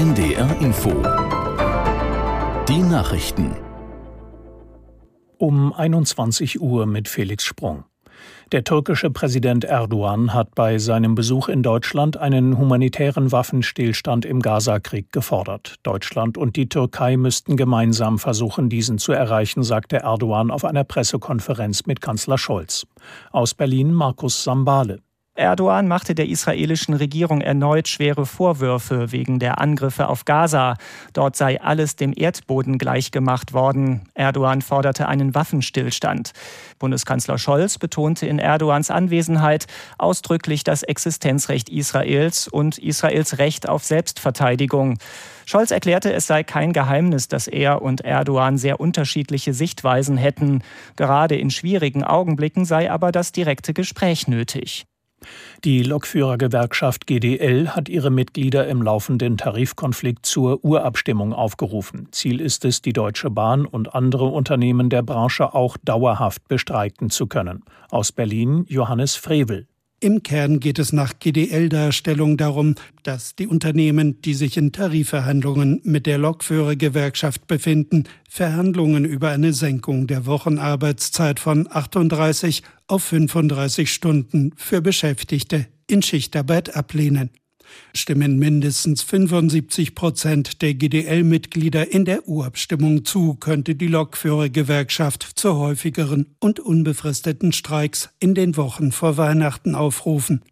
NDR Info. Die Nachrichten. Um 21 Uhr mit Felix Sprung. Der türkische Präsident Erdogan hat bei seinem Besuch in Deutschland einen humanitären Waffenstillstand im Gazakrieg gefordert. Deutschland und die Türkei müssten gemeinsam versuchen, diesen zu erreichen, sagte Erdogan auf einer Pressekonferenz mit Kanzler Scholz. Aus Berlin Markus Sambale. Erdogan machte der israelischen Regierung erneut schwere Vorwürfe wegen der Angriffe auf Gaza. Dort sei alles dem Erdboden gleichgemacht worden. Erdogan forderte einen Waffenstillstand. Bundeskanzler Scholz betonte in Erdogans Anwesenheit ausdrücklich das Existenzrecht Israels und Israels Recht auf Selbstverteidigung. Scholz erklärte, es sei kein Geheimnis, dass er und Erdogan sehr unterschiedliche Sichtweisen hätten. Gerade in schwierigen Augenblicken sei aber das direkte Gespräch nötig. Die Lokführergewerkschaft GDL hat ihre Mitglieder im laufenden Tarifkonflikt zur Urabstimmung aufgerufen. Ziel ist es, die Deutsche Bahn und andere Unternehmen der Branche auch dauerhaft bestreiten zu können. Aus Berlin Johannes Frevel. Im Kern geht es nach GDL-Darstellung darum, dass die Unternehmen, die sich in Tarifverhandlungen mit der Lokführergewerkschaft befinden, Verhandlungen über eine Senkung der Wochenarbeitszeit von 38 auf 35 Stunden für Beschäftigte in Schichtarbeit ablehnen stimmen mindestens 75 Prozent der GDL-Mitglieder in der Urabstimmung zu, könnte die Lokführergewerkschaft zu häufigeren und unbefristeten Streiks in den Wochen vor Weihnachten aufrufen.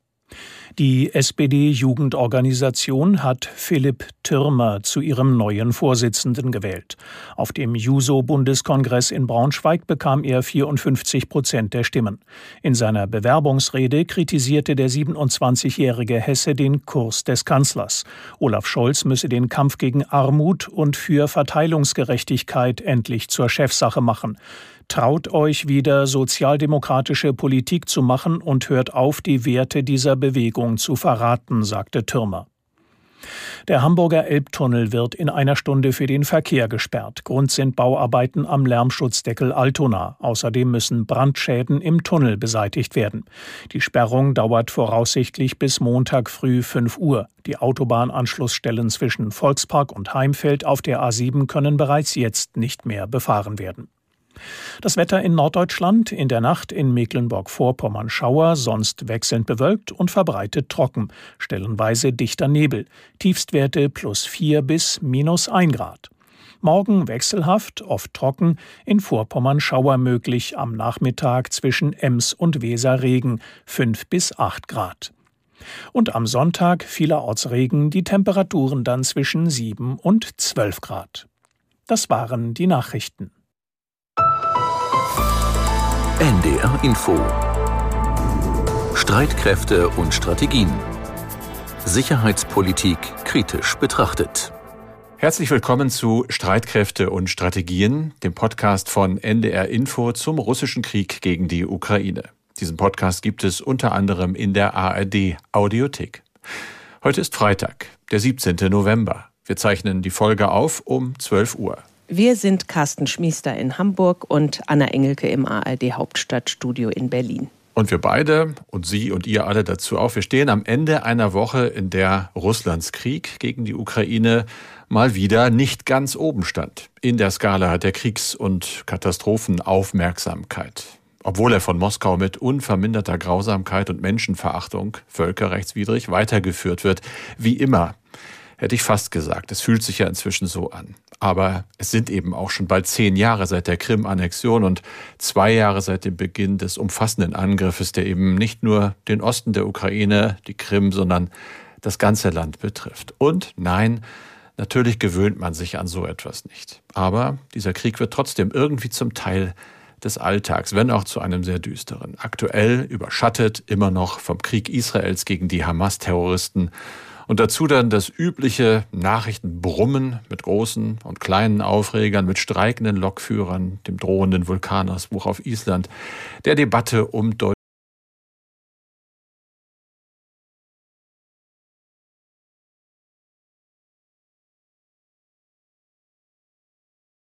Die SPD-Jugendorganisation hat Philipp Türmer zu ihrem neuen Vorsitzenden gewählt. Auf dem Juso-Bundeskongress in Braunschweig bekam er 54 Prozent der Stimmen. In seiner Bewerbungsrede kritisierte der 27-jährige Hesse den Kurs des Kanzlers. Olaf Scholz müsse den Kampf gegen Armut und für Verteilungsgerechtigkeit endlich zur Chefsache machen. Traut euch wieder sozialdemokratische Politik zu machen und hört auf, die Werte dieser Bewegung zu verraten, sagte Türmer. Der Hamburger Elbtunnel wird in einer Stunde für den Verkehr gesperrt. Grund sind Bauarbeiten am Lärmschutzdeckel Altona. Außerdem müssen Brandschäden im Tunnel beseitigt werden. Die Sperrung dauert voraussichtlich bis Montag früh 5 Uhr. Die Autobahnanschlussstellen zwischen Volkspark und Heimfeld auf der A7 können bereits jetzt nicht mehr befahren werden. Das Wetter in Norddeutschland in der Nacht in Mecklenburg-Vorpommern Schauer, sonst wechselnd bewölkt und verbreitet trocken, stellenweise dichter Nebel, Tiefstwerte plus 4 bis minus 1 Grad. Morgen wechselhaft, oft trocken, in Vorpommern Schauer möglich, am Nachmittag zwischen Ems und Weser Regen, 5 bis 8 Grad. Und am Sonntag vielerorts Regen, die Temperaturen dann zwischen 7 und 12 Grad. Das waren die Nachrichten. NDR Info Streitkräfte und Strategien Sicherheitspolitik kritisch betrachtet. Herzlich willkommen zu Streitkräfte und Strategien, dem Podcast von NDR Info zum russischen Krieg gegen die Ukraine. Diesen Podcast gibt es unter anderem in der ARD Audiothek. Heute ist Freitag, der 17. November. Wir zeichnen die Folge auf um 12 Uhr. Wir sind Carsten Schmiester in Hamburg und Anna Engelke im ARD Hauptstadtstudio in Berlin. Und wir beide und Sie und ihr alle dazu auch, wir stehen am Ende einer Woche, in der Russlands Krieg gegen die Ukraine mal wieder nicht ganz oben stand. In der Skala der Kriegs- und Katastrophenaufmerksamkeit. Obwohl er von Moskau mit unverminderter Grausamkeit und Menschenverachtung völkerrechtswidrig weitergeführt wird, wie immer hätte ich fast gesagt. Es fühlt sich ja inzwischen so an. Aber es sind eben auch schon bald zehn Jahre seit der Krim-Annexion und zwei Jahre seit dem Beginn des umfassenden Angriffes, der eben nicht nur den Osten der Ukraine, die Krim, sondern das ganze Land betrifft. Und nein, natürlich gewöhnt man sich an so etwas nicht. Aber dieser Krieg wird trotzdem irgendwie zum Teil des Alltags, wenn auch zu einem sehr düsteren. Aktuell überschattet immer noch vom Krieg Israels gegen die Hamas-Terroristen und dazu dann das übliche Nachrichtenbrummen mit großen und kleinen Aufregern, mit streikenden Lokführern, dem drohenden Vulkanausbruch auf Island, der Debatte um